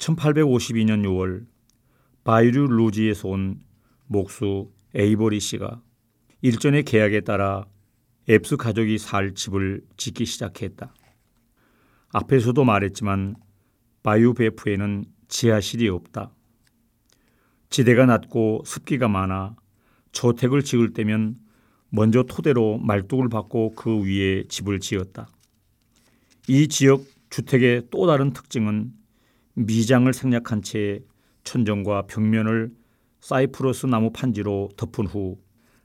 1852년 6월 바이류 루지에서 온 목수 에이보리 씨가 일전의 계약에 따라 앱스 가족이 살 집을 짓기 시작했다. 앞에서도 말했지만 바이오베프에는 지하실이 없다. 지대가 낮고 습기가 많아 저택을 지을 때면 먼저 토대로 말뚝을 받고 그 위에 집을 지었다. 이 지역 주택의 또 다른 특징은 미장을 생략한 채 천정과 벽면을 사이프러스 나무 판지로 덮은 후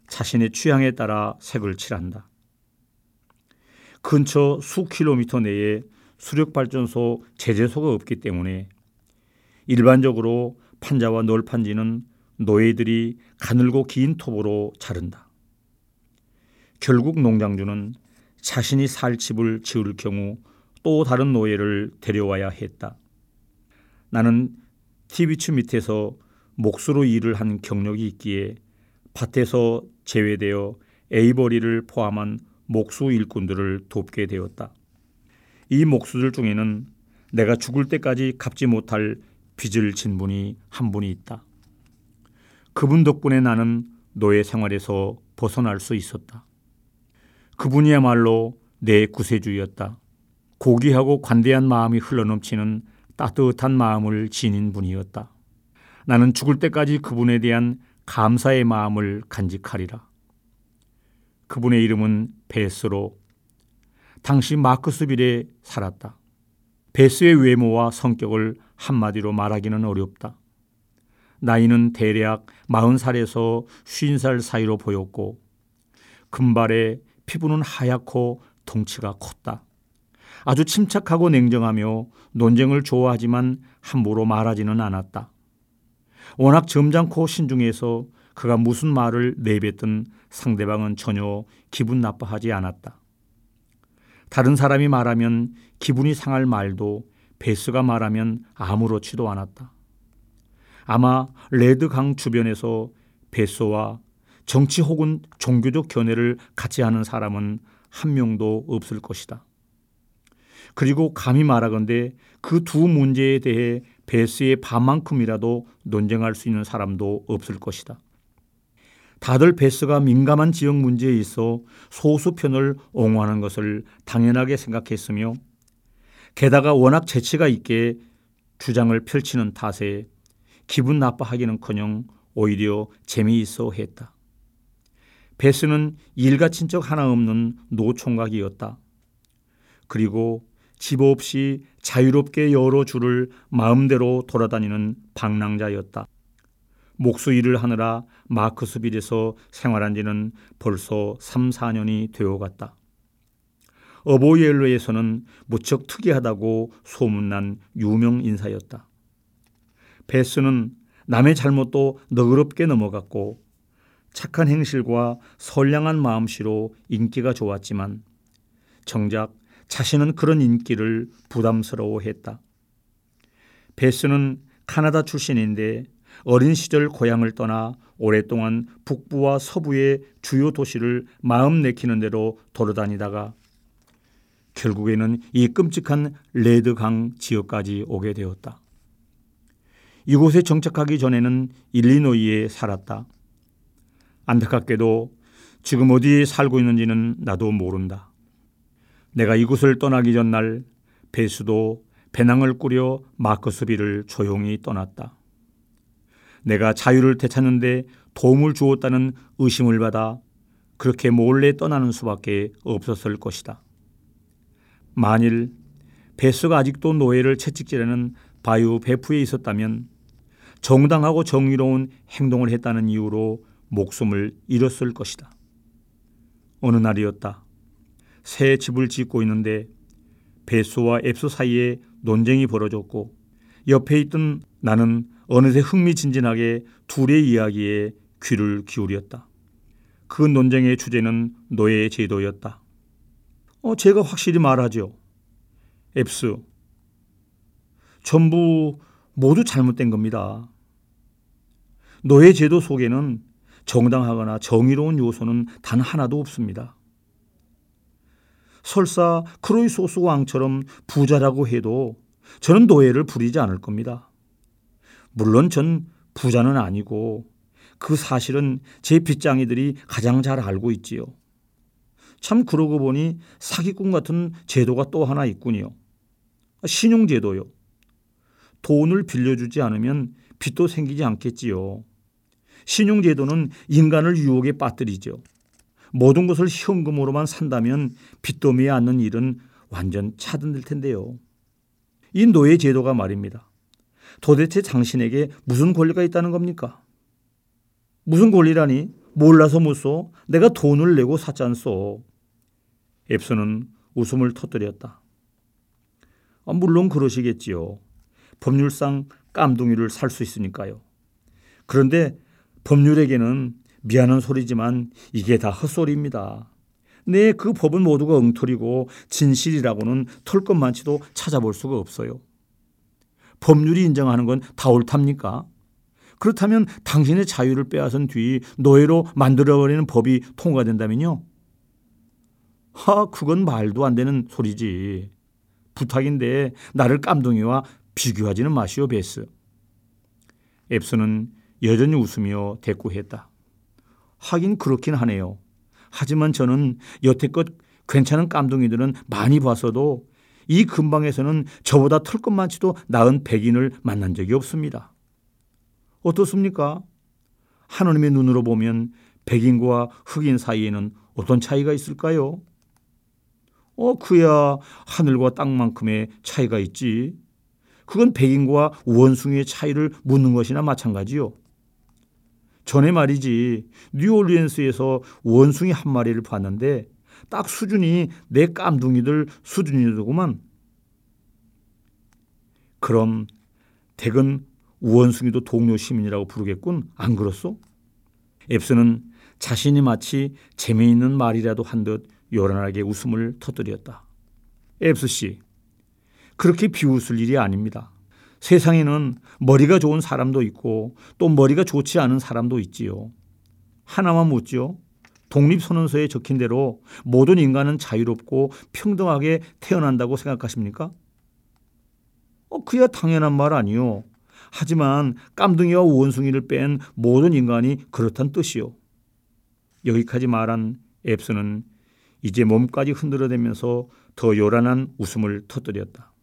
자신의 취향에 따라 색을 칠한다. 근처 수 킬로미터 내에 수력발전소 제재소가 없기 때문에 일반적으로 판자와 널판지는 노예들이 가늘고 긴 톱으로 자른다. 결국 농장주는 자신이 살 집을 지을 경우 또 다른 노예를 데려와야 했다. 나는 TV추 밑에서 목수로 일을 한 경력이 있기에 밭에서 제외되어 에이버리를 포함한 목수 일꾼들을 돕게 되었다. 이 목수들 중에는 내가 죽을 때까지 갚지 못할 빚을 진 분이 한 분이 있다. 그분 덕분에 나는 노예 생활에서 벗어날 수 있었다. 그분이야말로 내 구세주였다. 고귀하고 관대한 마음이 흘러넘치는 따뜻한 마음을 지닌 분이었다. 나는 죽을 때까지 그분에 대한 감사의 마음을 간직하리라. 그분의 이름은 베스로 당시 마크스빌에 살았다. 베스의 외모와 성격을 한마디로 말하기는 어렵다. 나이는 대략 40살에서 50살 사이로 보였고 금발에 피부는 하얗고 덩치가 컸다. 아주 침착하고 냉정하며 논쟁을 좋아하지만 함부로 말하지는 않았다. 워낙 점잖고 신중해서 그가 무슨 말을 내뱉든 상대방은 전혀 기분 나빠하지 않았다. 다른 사람이 말하면 기분이 상할 말도 베스가 말하면 아무렇지도 않았다. 아마 레드강 주변에서 베스와 정치 혹은 종교적 견해를 같이 하는 사람은 한 명도 없을 것이다. 그리고 감히 말하건대 그 두 문제에 대해 베스의 반만큼이라도 논쟁할 수 있는 사람도 없을 것이다. 다들 베스가 민감한 지역 문제에 있어 소수 편을 옹호하는 것을 당연하게 생각했으며 게다가 워낙 재치가 있게 주장을 펼치는 탓에 기분 나빠하기는커녕 오히려 재미있어 했다. 베스는 일가 친척 하나 없는 노총각이었다. 그리고 집 없이 자유롭게 여러 주를 마음대로 돌아다니는 방랑자였다. 목수 일을 하느라 마크스빌에서 생활한 지는 벌써 3, 4년이 되어갔다. 어보이엘로에서는 무척 특이하다고 소문난 유명 인사였다. 베스는 남의 잘못도 너그럽게 넘어갔고 착한 행실과 선량한 마음씨로 인기가 좋았지만 정작 자신은 그런 인기를 부담스러워했다. 베스는 카나다 출신인데 어린 시절 고향을 떠나 오랫동안 북부와 서부의 주요 도시를 마음 내키는 대로 돌아다니다가 결국에는 이 끔찍한 레드강 지역까지 오게 되었다. 이곳에 정착하기 전에는 일리노이에 살았다. 안타깝게도 지금 어디에 살고 있는지는 나도 모른다. 내가 이곳을 떠나기 전날 베스도 배낭을 꾸려 마커스비를 조용히 떠났다. 내가 자유를 되찾는데 도움을 주었다는 의심을 받아 그렇게 몰래 떠나는 수밖에 없었을 것이다. 만일 베스가 아직도 노예를 채찍질하는 바이오 베프에 있었다면 정당하고 정의로운 행동을 했다는 이유로 목숨을 잃었을 것이다. 어느 날이었다. 새 집을 짓고 있는데 베스와 앱스 사이에 논쟁이 벌어졌고 옆에 있던 나는 어느새 흥미진진하게 둘의 이야기에 귀를 기울였다. 그 논쟁의 주제는 노예 제도였다. 어, 제가 확실히 말하죠. 앱스. 전부 모두 잘못된 겁니다. 노예 제도 속에는 정당하거나 정의로운 요소는 단 하나도 없습니다. 설사 크로이소스 왕처럼 부자라고 해도 저는 노예를 부리지 않을 겁니다. 물론 전 부자는 아니고 그 사실은 제 빚장이들이 가장 잘 알고 있지요. 참 그러고 보니 사기꾼 같은 제도가 또 하나 있군요. 신용제도요. 돈을 빌려주지 않으면 빚도 생기지 않겠지요. 신용제도는 인간을 유혹에 빠뜨리죠. 모든 것을 현금으로만 산다면 빚더미에 앉는 일은 완전 차단될 텐데요. 이 노예 제도가 말입니다. 도대체 당신에게 무슨 권리가 있다는 겁니까? 무슨 권리라니? 몰라서 못 써. 내가 돈을 내고 샀잖소. 앱스는 웃음을 터뜨렸다. 아, 물론 그러시겠지요. 법률상 깜둥이를 살 수 있으니까요. 그런데 법률에게는 미안한 소리지만 이게 다 헛소리입니다. 네, 그 법은 모두가 엉터리고 진실이라고는 털것 많지도 찾아볼 수가 없어요. 법률이 인정하는 건 다 옳답니까? 그렇다면 당신의 자유를 빼앗은 뒤 노예로 만들어버리는 법이 통과된다면요? 하, 그건 말도 안 되는 소리지. 부탁인데 나를 깜둥이와 비교하지는 마시오, 베스. 앱스는 여전히 웃으며 대꾸했다. 하긴 그렇긴 하네요. 하지만 저는 여태껏 괜찮은 깜둥이들은 많이 봤어도 이 근방에서는 저보다 많지도 나은 백인을 만난 적이 없습니다. 어떻습니까? 하느님의 눈으로 보면 백인과 흑인 사이에는 어떤 차이가 있을까요? 어, 그야 하늘과 땅만큼의 차이가 있지. 그건 백인과 원숭이의 차이를 묻는 것이나 마찬가지요. 전에 말이지 뉴올리언스에서 원숭이 한 마리를 봤는데 딱 수준이 내 깜둥이들 수준이더구만. 그럼 댁은 원숭이도 동료 시민이라고 부르겠군. 안 그렇소? 앱스는 자신이 마치 재미있는 말이라도 한 듯 요란하게 웃음을 터뜨렸다. 앱스 씨, 그렇게 비웃을 일이 아닙니다. 세상에는 머리가 좋은 사람도 있고 또 머리가 좋지 않은 사람도 있지요. 하나만 묻죠. 독립선언서에 적힌 대로 모든 인간은 자유롭고 평등하게 태어난다고 생각하십니까? 어, 그야 당연한 말 아니요. 하지만 깜둥이와 원숭이를 뺀 모든 인간이 그렇단 뜻이요. 여기까지 말한 앱스는 이제 몸까지 흔들어대면서 더 요란한 웃음을 터뜨렸다.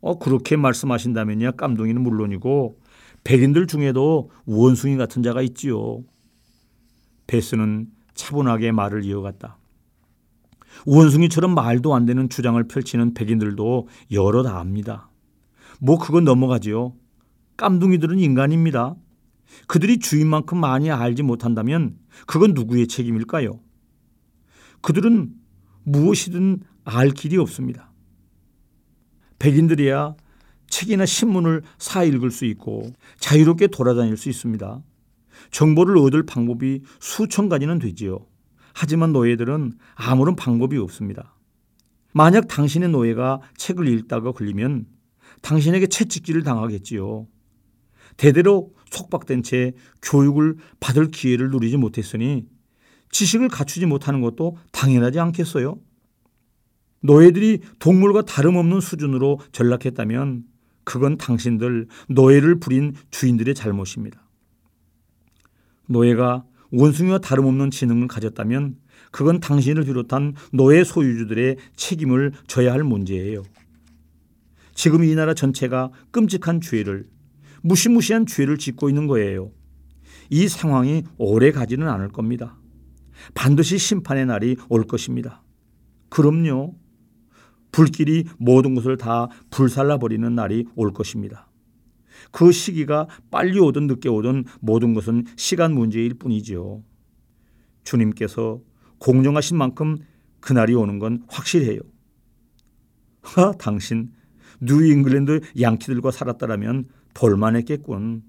어, 그렇게 말씀하신다면야 깜둥이는 물론이고 백인들 중에도 원숭이 같은 자가 있지요. 베스는 차분하게 말을 이어갔다. 원숭이처럼 말도 안 되는 주장을 펼치는 백인들도 여러 다 압니다. 뭐 그건 넘어가지요. 깜둥이들은 인간입니다. 그들이 주인만큼 많이 알지 못한다면 그건 누구의 책임일까요? 그들은 무엇이든 알 길이 없습니다. 백인들이야 책이나 신문을 사 읽을 수 있고 자유롭게 돌아다닐 수 있습니다. 정보를 얻을 방법이 수천 가지는 되지요. 하지만 노예들은 아무런 방법이 없습니다. 만약 당신의 노예가 책을 읽다가 걸리면 당신에게 채찍질을 당하겠지요. 대대로 속박된 채 교육을 받을 기회를 누리지 못했으니 지식을 갖추지 못하는 것도 당연하지 않겠어요? 노예들이 동물과 다름없는 수준으로 전락했다면 그건 당신들 노예를 부린 주인들의 잘못입니다. 노예가 원숭이와 다름없는 지능을 가졌다면 그건 당신을 비롯한 노예 소유주들의 책임을 져야 할 문제예요. 지금 이 나라 전체가 끔찍한 죄를 무시무시한 죄를 짓고 있는 거예요. 이 상황이 오래 가지는 않을 겁니다. 반드시 심판의 날이 올 것입니다. 그럼요. 불길이 모든 것을 다 불살라 버리는 날이 올 것입니다. 그 시기가 빨리 오든 늦게 오든 모든 것은 시간 문제일 뿐이지요. 주님께서 공정하신 만큼 그날이 오는 건 확실해요. 하, 당신 뉴잉글랜드 양키들과 살았다라면 볼만했겠군.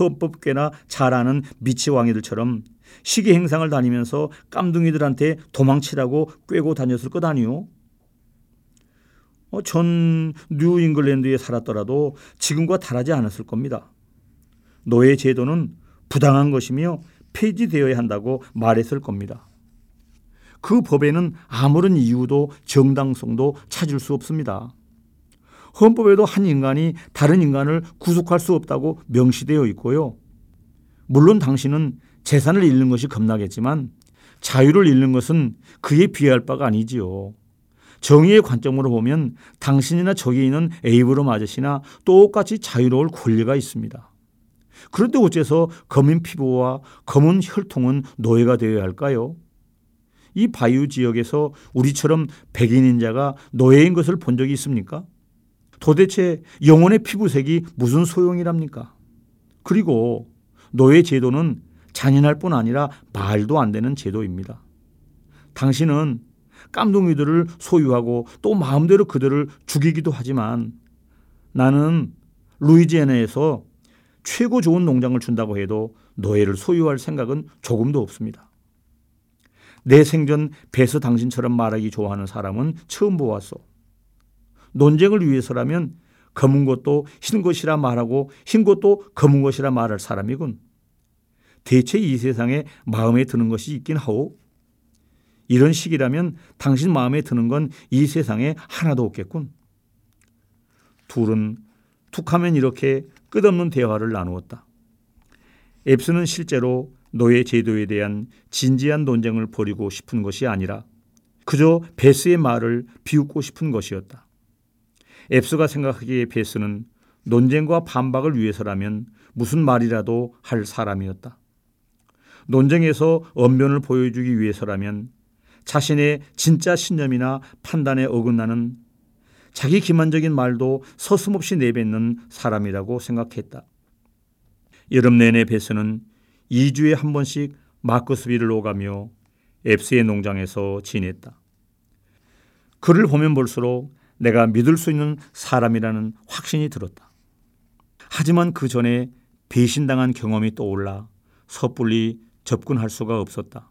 헌법괴나 잘 아는 미치 왕이들처럼 시기 행상을 다니면서 깜둥이들한테 도망치라고 꿰고 다녔을 것 아니오? 어, 전 뉴잉글랜드에 살았더라도 지금과 다르지 않았을 겁니다. 노예 제도는 부당한 것이며 폐지되어야 한다고 말했을 겁니다. 그 법에는 아무런 이유도 정당성도 찾을 수 없습니다. 헌법에도 한 인간이 다른 인간을 구속할 수 없다고 명시되어 있고요. 물론 당신은 재산을 잃는 것이 겁나겠지만 자유를 잃는 것은 그에 비할 바가 아니지요. 정의의 관점으로 보면 당신이나 저기 있는 에이브럼 아저씨나 똑같이 자유로울 권리가 있습니다. 그런데 어째서 검은 피부와 검은 혈통은 노예가 되어야 할까요? 이 바이오 지역에서 우리처럼 백인인 자가 노예인 것을 본 적이 있습니까? 도대체 영혼의 피부색이 무슨 소용이랍니까? 그리고 노예 제도는 잔인할 뿐 아니라 말도 안 되는 제도입니다. 당신은 깜둥이들을 소유하고 또 마음대로 그들을 죽이기도 하지만 나는 루이지애나에서 최고 좋은 농장을 준다고 해도 노예를 소유할 생각은 조금도 없습니다. 내 생전 배서 당신처럼 말하기 좋아하는 사람은 처음 보았소. 논쟁을 위해서라면 검은 것도 흰 것이라 말하고 흰 것도 검은 것이라 말할 사람이군. 대체 이 세상에 마음에 드는 것이 있긴 하오. 이런 식이라면 당신 마음에 드는 건 이 세상에 하나도 없겠군. 둘은 툭하면 이렇게 끝없는 대화를 나누었다. 앱스는 실제로 노예 제도에 대한 진지한 논쟁을 벌이고 싶은 것이 아니라 그저 베스의 말을 비웃고 싶은 것이었다. 앱스가 생각하기에 베스는 논쟁과 반박을 위해서라면 무슨 말이라도 할 사람이었다. 논쟁에서 언변을 보여주기 위해서라면 자신의 진짜 신념이나 판단에 어긋나는 자기 기만적인 말도 서슴없이 내뱉는 사람이라고 생각했다. 여름 내내 베스는 2주에 한 번씩 마크스비를 오가며 앱스의 농장에서 지냈다. 그를 보면 볼수록 내가 믿을 수 있는 사람이라는 확신이 들었다. 하지만 그 전에 배신당한 경험이 떠올라 섣불리 접근할 수가 없었다.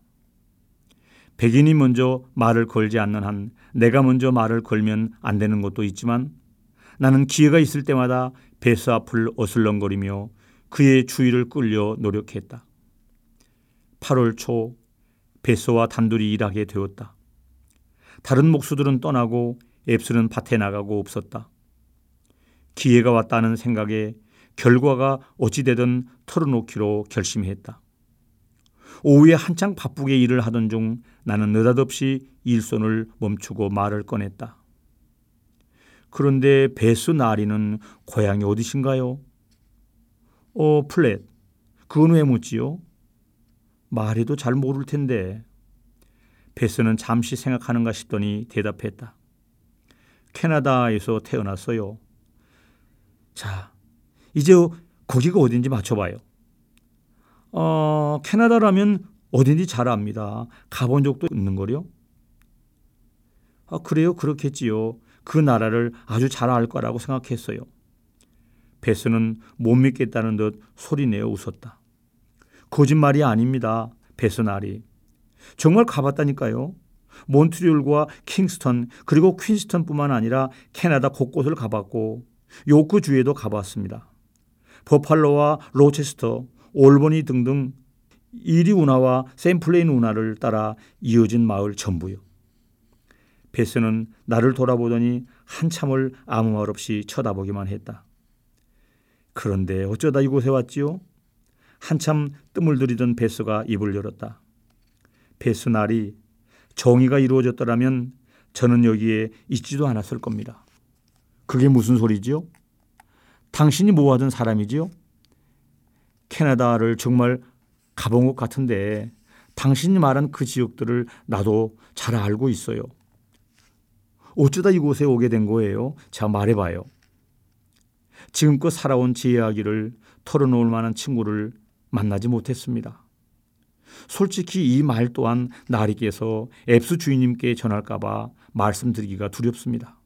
백인이 먼저 말을 걸지 않는 한 내가 먼저 말을 걸면 안 되는 것도 있지만 나는 기회가 있을 때마다 베스 앞을 어슬렁거리며 그의 주의를 끌려 노력했다. 8월 초 베스와 단둘이 일하게 되었다. 다른 목수들은 떠나고 앱스는 밭에 나가고 없었다. 기회가 왔다는 생각에 결과가 어찌되든 털어놓기로 결심했다. 오후에 한창 바쁘게 일을 하던 중 나는 느닷없이 일손을 멈추고 말을 꺼냈다. 그런데 배수 나리는 고향이 어디신가요? 어, 플랫. 그건 왜 묻지요? 말해도 잘 모를 텐데. 베스는 잠시 생각하는가 싶더니 대답했다. 캐나다에서 태어났어요. 자, 이제 거기가 어딘지 맞춰봐요. 어, 캐나다라면 어딘지 잘 압니다. 가본 적도 있는 거요? 아, 그래요? 그렇겠지요. 그 나라를 아주 잘 알 거라고 생각했어요. 베스는 못 믿겠다는 듯 소리내어 웃었다. 거짓말이 아닙니다. 베스 나리. 정말 가봤다니까요. 몬트리올과 킹스턴 그리고 퀸스턴뿐만 아니라 캐나다 곳곳을 가봤고 요크 주에도 가봤습니다. 버팔로와 로체스터, 올버니 등등 이리 운하와 샴플레인 운하를 따라 이어진 마을 전부요. 베스는 나를 돌아보더니 한참을 아무 말 없이 쳐다보기만 했다. 그런데 어쩌다 이곳에 왔지요? 한참 뜸을 들이던 베스가 입을 열었다. 베스 날이 정의가 이루어졌더라면 저는 여기에 있지도 않았을 겁니다. 그게 무슨 소리지요? 당신이 뭐 하던 사람이지요? 캐나다를 정말 가본 것 같은데 당신이 말한 그 지역들을 나도 잘 알고 있어요. 어쩌다 이곳에 오게 된 거예요? 자, 말해봐요. 지금껏 살아온 제 이야기를 털어놓을 만한 친구를 만나지 못했습니다. 솔직히 이 말 또한 나리께서 앱스 주인님께 전할까봐 말씀드리기가 두렵습니다.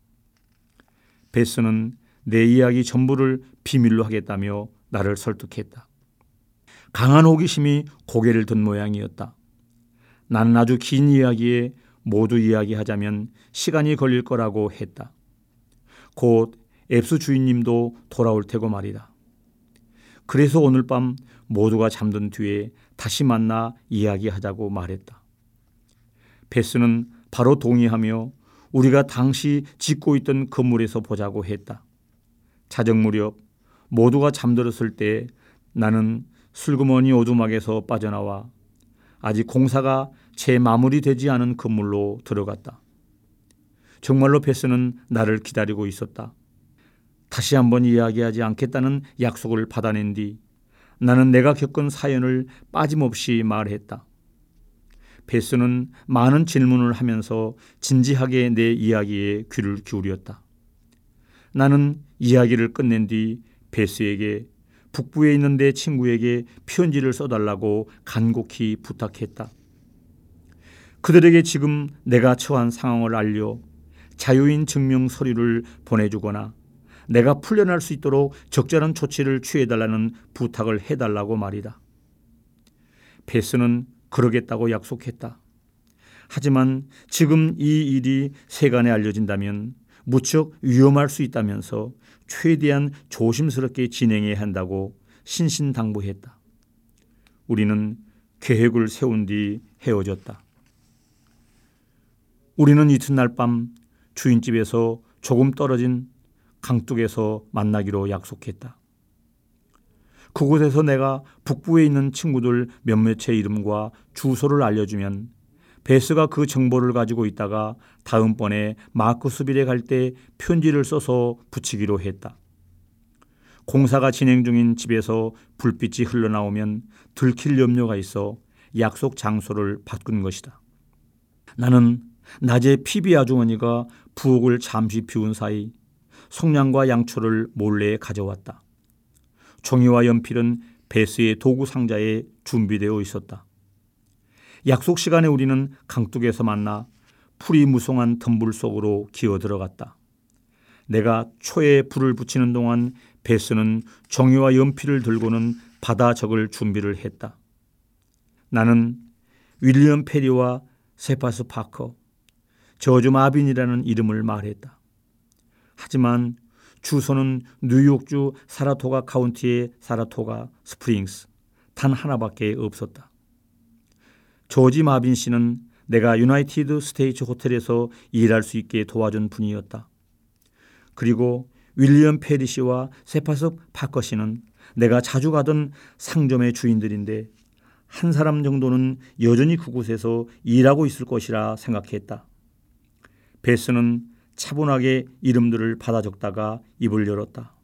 베스는 내 이야기 전부를 비밀로 하겠다며 나를 설득했다. 강한 호기심이 고개를 든 모양이었다. 나는 아주 긴 이야기에 모두 이야기하자면 시간이 걸릴 거라고 했다. 곧 앱스 주인님도 돌아올 테고 말이다. 그래서 오늘 밤 모두가 잠든 뒤에 다시 만나 이야기하자고 말했다. 베스는 바로 동의하며 우리가 당시 짓고 있던 건물에서 보자고 했다. 자정 무렵 모두가 잠들었을 때 나는 슬그머니 오두막에서 빠져나와 아직 공사가 채 마무리되지 않은 건물로 들어갔다. 정말로 베스는 나를 기다리고 있었다. 다시 한번 이야기하지 않겠다는 약속을 받아낸 뒤 나는 내가 겪은 사연을 빠짐없이 말했다. 베스는 많은 질문을 하면서 진지하게 내 이야기에 귀를 기울였다. 나는 이야기를 끝낸 뒤 베스에게 북부에 있는 내 친구에게 편지를 써달라고 간곡히 부탁했다. 그들에게 지금 내가 처한 상황을 알려 자유인 증명 서류를 보내주거나 내가 풀려날 수 있도록 적절한 조치를 취해달라는 부탁을 해달라고 말이다. 베스는 그러겠다고 약속했다. 하지만 지금 이 일이 세간에 알려진다면 무척 위험할 수 있다면서 최대한 조심스럽게 진행해야 한다고 신신당부했다. 우리는 계획을 세운 뒤 헤어졌다. 우리는 이튿날 밤 주인집에서 조금 떨어진 강둑에서 만나기로 약속했다. 그곳에서 내가 북부에 있는 친구들 몇몇의 이름과 주소를 알려주면 베스가 그 정보를 가지고 있다가 다음번에 마크스빌에 갈 때 편지를 써서 붙이기로 했다. 공사가 진행 중인 집에서 불빛이 흘러나오면 들킬 염려가 있어 약속 장소를 바꾼 것이다. 나는 낮에 피비 아주머니가 부엌을 잠시 비운 사이 성냥과 양초를 몰래 가져왔다. 종이와 연필은 베스의 도구 상자에 준비되어 있었다. 약속 시간에 우리는 강둑에서 만나 풀이 무성한 덤불 속으로 기어 들어갔다. 내가 초에 불을 붙이는 동안 베스는 종이와 연필을 들고는 바다 적을 준비를 했다. 나는 윌리엄 페리와 세파스 파커, 조지 마빈이라는 이름을 말했다. 하지만 주소는 뉴욕주 사라토가 카운티의 사라토가 스프링스 단 하나밖에 없었다. 조지 마빈 씨는 내가 유나이티드 스테이츠 호텔에서 일할 수 있게 도와준 분이었다. 그리고 윌리엄 페리 씨와 세파스 파커 씨는 내가 자주 가던 상점의 주인들인데 한 사람 정도는 여전히 그곳에서 일하고 있을 것이라 생각했다. 베스는 차분하게 이름들을 받아 적다가 입을 열었다.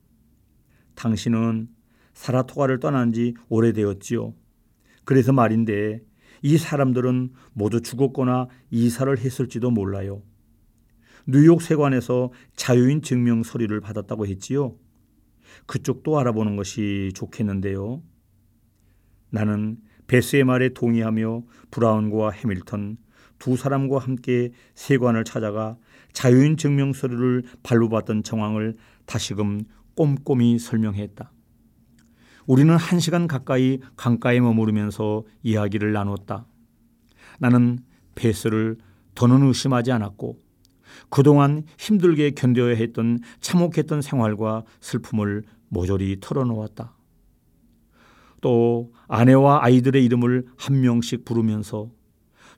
당신은 사라토가를 떠난 지 오래되었지요. 그래서 말인데 이 사람들은 모두 죽었거나 이사를 했을지도 몰라요. 뉴욕 세관에서 자유인 증명 서류를 받았다고 했지요. 그쪽도 알아보는 것이 좋겠는데요. 나는 베스의 말에 동의하며 브라운과 해밀턴 두 사람과 함께 세관을 찾아가 자유인 증명 서류를 발부받던 정황을 다시금 꼼꼼히 설명했다. 우리는 한 시간 가까이 강가에 머무르면서 이야기를 나눴다. 나는 베스를 더는 의심하지 않았고 그동안 힘들게 견뎌야 했던 참혹했던 생활과 슬픔을 모조리 털어놓았다. 또 아내와 아이들의 이름을 한 명씩 부르면서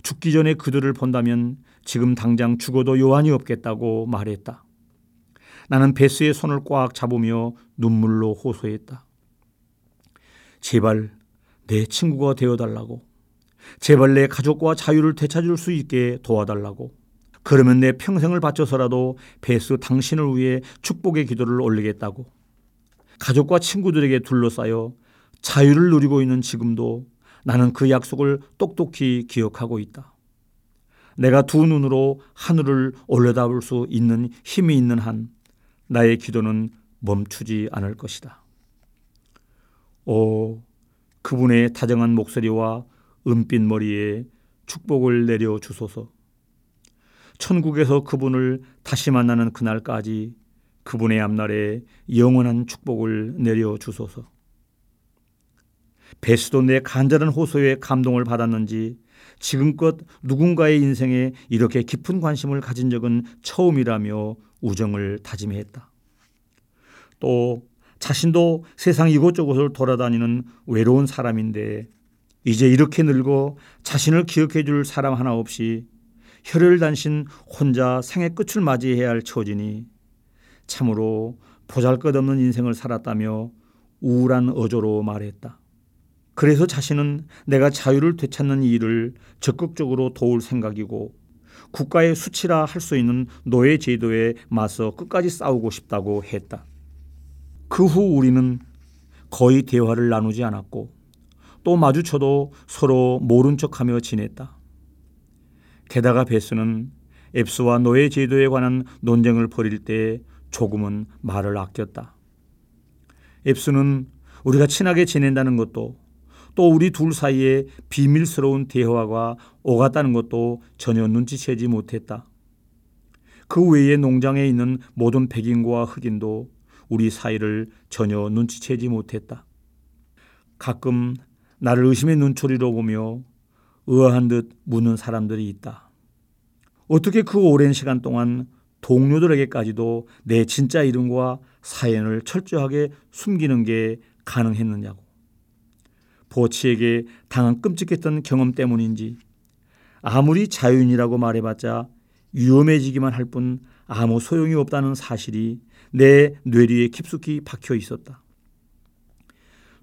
죽기 전에 그들을 본다면 지금 당장 죽어도 요한이 없겠다고 말했다. 나는 베스의 손을 꽉 잡으며 눈물로 호소했다. 제발 내 친구가 되어달라고. 제발 내 가족과 자유를 되찾을 수 있게 도와달라고. 그러면 내 평생을 바쳐서라도 베스 당신을 위해 축복의 기도를 올리겠다고. 가족과 친구들에게 둘러싸여 자유를 누리고 있는 지금도 나는 그 약속을 똑똑히 기억하고 있다. 내가 두 눈으로 하늘을 올려다볼 수 있는 힘이 있는 한 나의 기도는 멈추지 않을 것이다. 오, 그분의 다정한 목소리와 은빛 머리에 축복을 내려 주소서. 천국에서 그분을 다시 만나는 그날까지 그분의 앞날에 영원한 축복을 내려 주소서. 베스도 내 간절한 호소에 감동을 받았는지 지금껏 누군가의 인생에 이렇게 깊은 관심을 가진 적은 처음이라며 우정을 다짐했다. 또 자신도 세상 이곳저곳을 돌아다니는 외로운 사람인데 이제 이렇게 늙어 자신을 기억해 줄 사람 하나 없이 혈혈단신 혼자 생의 끝을 맞이해야 할 처지니 참으로 보잘것없는 인생을 살았다며 우울한 어조로 말했다. 그래서 자신은 내가 자유를 되찾는 일을 적극적으로 도울 생각이고 국가의 수치라 할 수 있는 노예 제도에 맞서 끝까지 싸우고 싶다고 했다. 그 후 우리는 거의 대화를 나누지 않았고 또 마주쳐도 서로 모른 척하며 지냈다. 게다가 베스는 앱스와 노예 제도에 관한 논쟁을 벌일 때 조금은 말을 아꼈다. 앱스는 우리가 친하게 지낸다는 것도 또 우리 둘 사이에 비밀스러운 대화가 오갔다는 것도 전혀 눈치채지 못했다. 그 외에 농장에 있는 모든 백인과 흑인도 우리 사이를 전혀 눈치채지 못했다. 가끔 나를 의심의 눈초리로 보며 의아한 듯 묻는 사람들이 있다. 어떻게 그 오랜 시간 동안 동료들에게까지도 내 진짜 이름과 사연을 철저하게 숨기는 게 가능했느냐고. 보치에게 당한 끔찍했던 경험 때문인지 아무리 자유인이라고 말해봤자 위험해지기만 할 뿐 아무 소용이 없다는 사실이 내 뇌리에 깊숙이 박혀 있었다.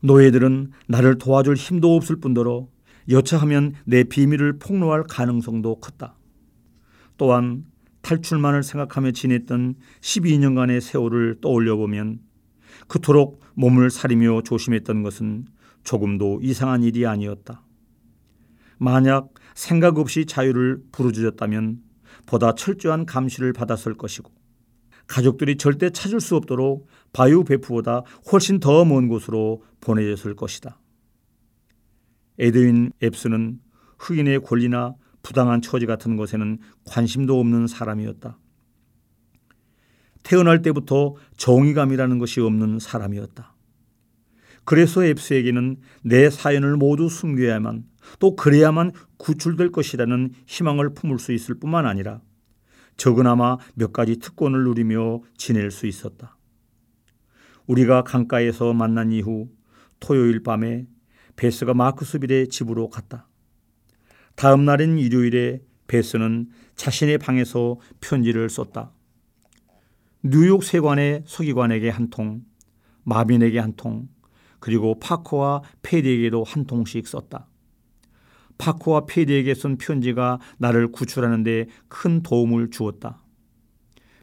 노예들은 나를 도와줄 힘도 없을 뿐더러 여차하면 내 비밀을 폭로할 가능성도 컸다. 또한 탈출만을 생각하며 지냈던 12년간의 세월을 떠올려 보면 그토록 몸을 사리며 조심했던 것은 조금도 이상한 일이 아니었다. 만약 생각 없이 자유를 부르짖었다면 보다 철저한 감시를 받았을 것이고 가족들이 절대 찾을 수 없도록 바이오 베프보다 훨씬 더 먼 곳으로 보내졌을 것이다. 에드윈 앱스는 흑인의 권리나 부당한 처지 같은 것에는 관심도 없는 사람이었다. 태어날 때부터 정의감이라는 것이 없는 사람이었다. 그래서 앱스에게는 내 사연을 모두 숨겨야만 또 그래야만 구출될 것이라는 희망을 품을 수 있을 뿐만 아니라 적으나마 몇 가지 특권을 누리며 지낼 수 있었다. 우리가 강가에서 만난 이후 토요일 밤에 베스가 마크스빌의 집으로 갔다. 다음 날인 일요일에 베스는 자신의 방에서 편지를 썼다. 뉴욕 세관의 서기관에게 한 통, 마빈에게 한 통, 그리고 파커와 페리에게도 한 통씩 썼다. 파커와 페리에게 쓴 편지가 나를 구출하는 데 큰 도움을 주었다.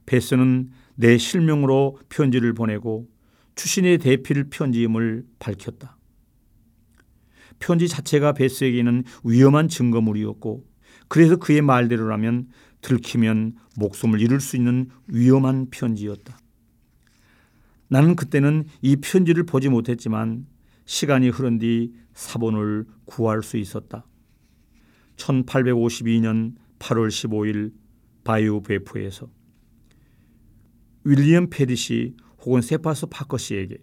베스는 내 실명으로 편지를 보내고 추신의 대필 편지임을 밝혔다. 편지 자체가 베스에게는 위험한 증거물이었고 그래서 그의 말대로라면 들키면 목숨을 잃을 수 있는 위험한 편지였다. 나는 그때는 이 편지를 보지 못했지만 시간이 흐른 뒤 사본을 구할 수 있었다. 1852년 8월 15일 바이오 베프에서 윌리엄 페리 씨 혹은 세파스 파커 씨에게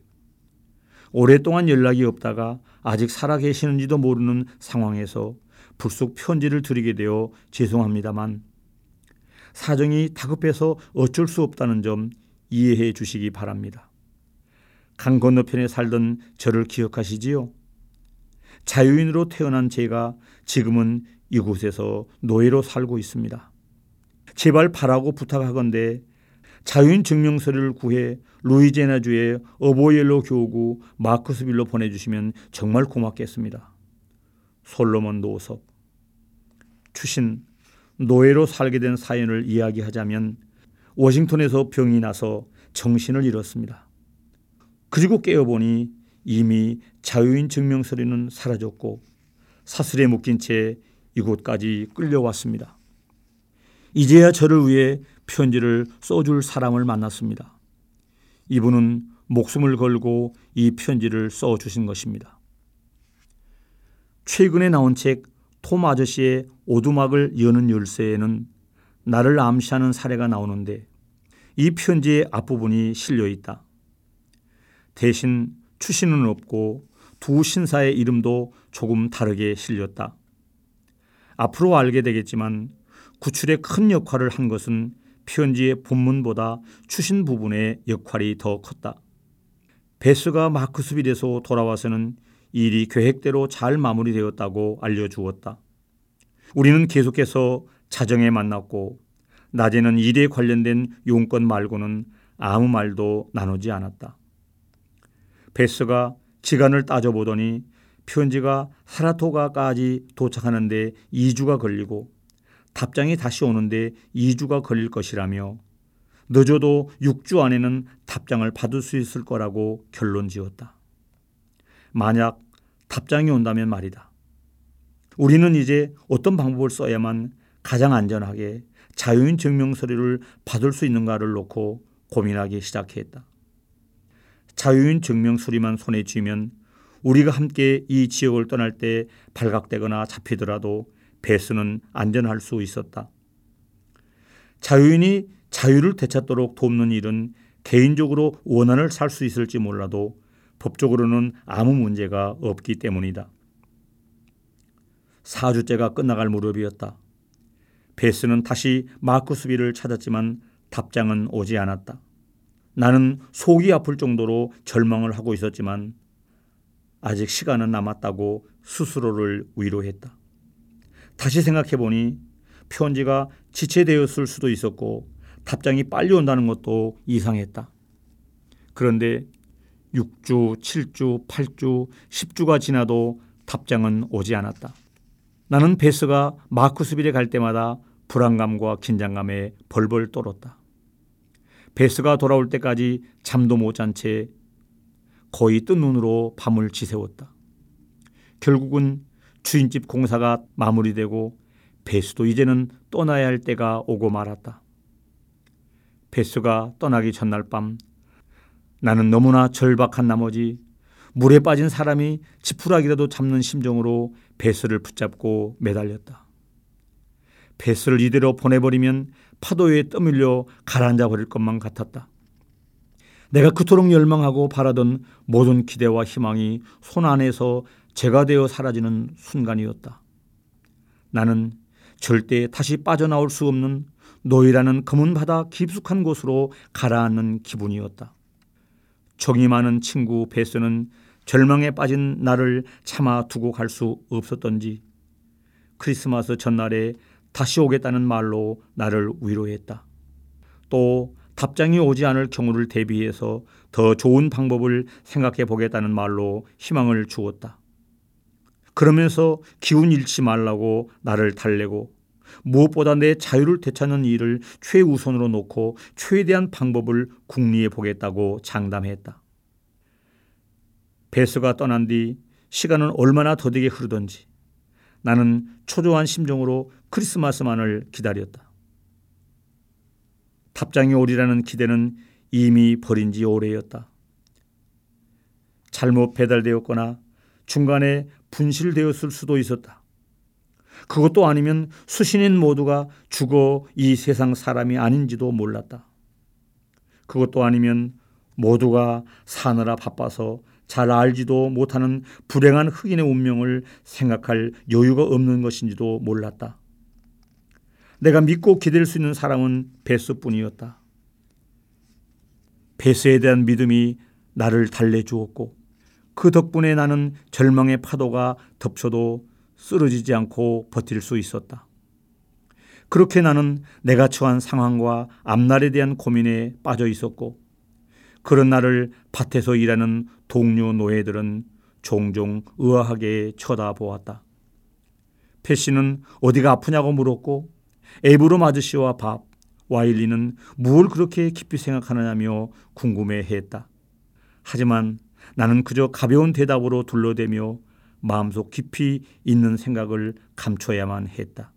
오랫동안 연락이 없다가 아직 살아계시는지도 모르는 상황에서 불쑥 편지를 드리게 되어 죄송합니다만 사정이 다급해서 어쩔 수 없다는 점 이해해 주시기 바랍니다. 강 건너편에 살던 저를 기억하시지요? 자유인으로 태어난 제가 지금은 이곳에서 노예로 살고 있습니다. 제발 바라고 부탁하건대 자유인 증명서를 구해 루이제나주의 어보옐로 교구 마크스빌로 보내주시면 정말 고맙겠습니다. 솔로몬 노섭 추신 노예로 살게 된 사연을 이야기하자면 워싱턴에서 병이 나서 정신을 잃었습니다. 그리고 깨어보니 이미 자유인 증명서리는 사라졌고 사슬에 묶인 채 이곳까지 끌려왔습니다. 이제야 저를 위해 편지를 써줄 사람을 만났습니다. 이분은 목숨을 걸고 이 편지를 써주신 것입니다. 최근에 나온 책 톰 아저씨의 오두막을 여는 열쇠에는 나를 암시하는 사례가 나오는데 이 편지의 앞부분이 실려 있다. 대신 추신은 없고 두 신사의 이름도 조금 다르게 실렸다. 앞으로 알게 되겠지만 구출에 큰 역할을 한 것은 편지의 본문보다 추신 부분의 역할이 더 컸다. 베스가 마크스빌에서 돌아와서는 일이 계획대로 잘 마무리되었다고 알려주었다. 우리는 계속해서 자정에 만났고 낮에는 일에 관련된 용건 말고는 아무 말도 나누지 않았다. 베스가 시간을 따져보더니 편지가 사라토가까지 도착하는데 2주가 걸리고 답장이 다시 오는데 2주가 걸릴 것이라며 늦어도 6주 안에는 답장을 받을 수 있을 거라고 결론 지었다. 만약 답장이 온다면 말이다. 우리는 이제 어떤 방법을 써야만 가장 안전하게 자유인 증명서류를 받을 수 있는가를 놓고 고민하기 시작했다. 자유인 증명서류만 손에 쥐면 우리가 함께 이 지역을 떠날 때 발각되거나 잡히더라도 배수는 안전할 수 있었다. 자유인이 자유를 되찾도록 돕는 일은 개인적으로 원한을 살 수 있을지 몰라도 법적으로는 아무 문제가 없기 때문이다. 4주째가 끝나갈 무렵이었다. 베스는 다시 마크스비를 찾았지만 답장은 오지 않았다. 나는 속이 아플 정도로 절망을 하고 있었지만 아직 시간은 남았다고 스스로를 위로했다. 다시 생각해 보니 편지가 지체되었을 수도 있었고 답장이 빨리 온다는 것도 이상했다. 그런데 6주, 7주, 8주, 10주가 지나도 답장은 오지 않았다. 나는 베스가 마크스빌에 갈 때마다 불안감과 긴장감에 벌벌 떨었다. 베스가 돌아올 때까지 잠도 못 잔 채 거의 뜬 눈으로 밤을 지새웠다. 결국은 주인집 공사가 마무리되고 베스도 이제는 떠나야 할 때가 오고 말았다. 베스가 떠나기 전날 밤 나는 너무나 절박한 나머지 물에 빠진 사람이 지푸라기라도 잡는 심정으로 베스를 붙잡고 매달렸다. 베스를 이대로 보내버리면 파도에 떠밀려 가라앉아 버릴 것만 같았다. 내가 그토록 열망하고 바라던 모든 기대와 희망이 손 안에서 제가 되어 사라지는 순간이었다. 나는 절대 다시 빠져나올 수 없는 노이라는 검은 바다 깊숙한 곳으로 가라앉는 기분이었다. 정이 많은 친구 베스는 절망에 빠진 나를 참아 두고 갈 수 없었던지 크리스마스 전날에 다시 오겠다는 말로 나를 위로했다. 또 답장이 오지 않을 경우를 대비해서 더 좋은 방법을 생각해 보겠다는 말로 희망을 주었다. 그러면서 기운 잃지 말라고 나를 달래고 무엇보다 내 자유를 되찾는 일을 최우선으로 놓고 최대한 방법을 궁리해 보겠다고 장담했다. 베스가 떠난 뒤 시간은 얼마나 더디게 흐르던지 나는 초조한 심정으로 크리스마스만을 기다렸다. 답장이 오리라는 기대는 이미 버린 지 오래였다. 잘못 배달되었거나 중간에 분실되었을 수도 있었다. 그것도 아니면 수신인 모두가 죽어 이 세상 사람이 아닌지도 몰랐다. 그것도 아니면 모두가 사느라 바빠서 잘 알지도 못하는 불행한 흑인의 운명을 생각할 여유가 없는 것인지도 몰랐다. 내가 믿고 기댈 수 있는 사람은 베스뿐이었다. 베스에 대한 믿음이 나를 달래주었고 그 덕분에 나는 절망의 파도가 덮쳐도 쓰러지지 않고 버틸 수 있었다. 그렇게 나는 내가 처한 상황과 앞날에 대한 고민에 빠져 있었고 그런 나를 밭에서 일하는 동료 노예들은 종종 의아하게 쳐다보았다. 패 씨는 어디가 아프냐고 물었고 에브롬 아저씨와 밥, 와일리는 무엇을 그렇게 깊이 생각하느냐며 궁금해했다. 하지만 나는 그저 가벼운 대답으로 둘러대며 마음속 깊이 있는 생각을 감춰야만 했다.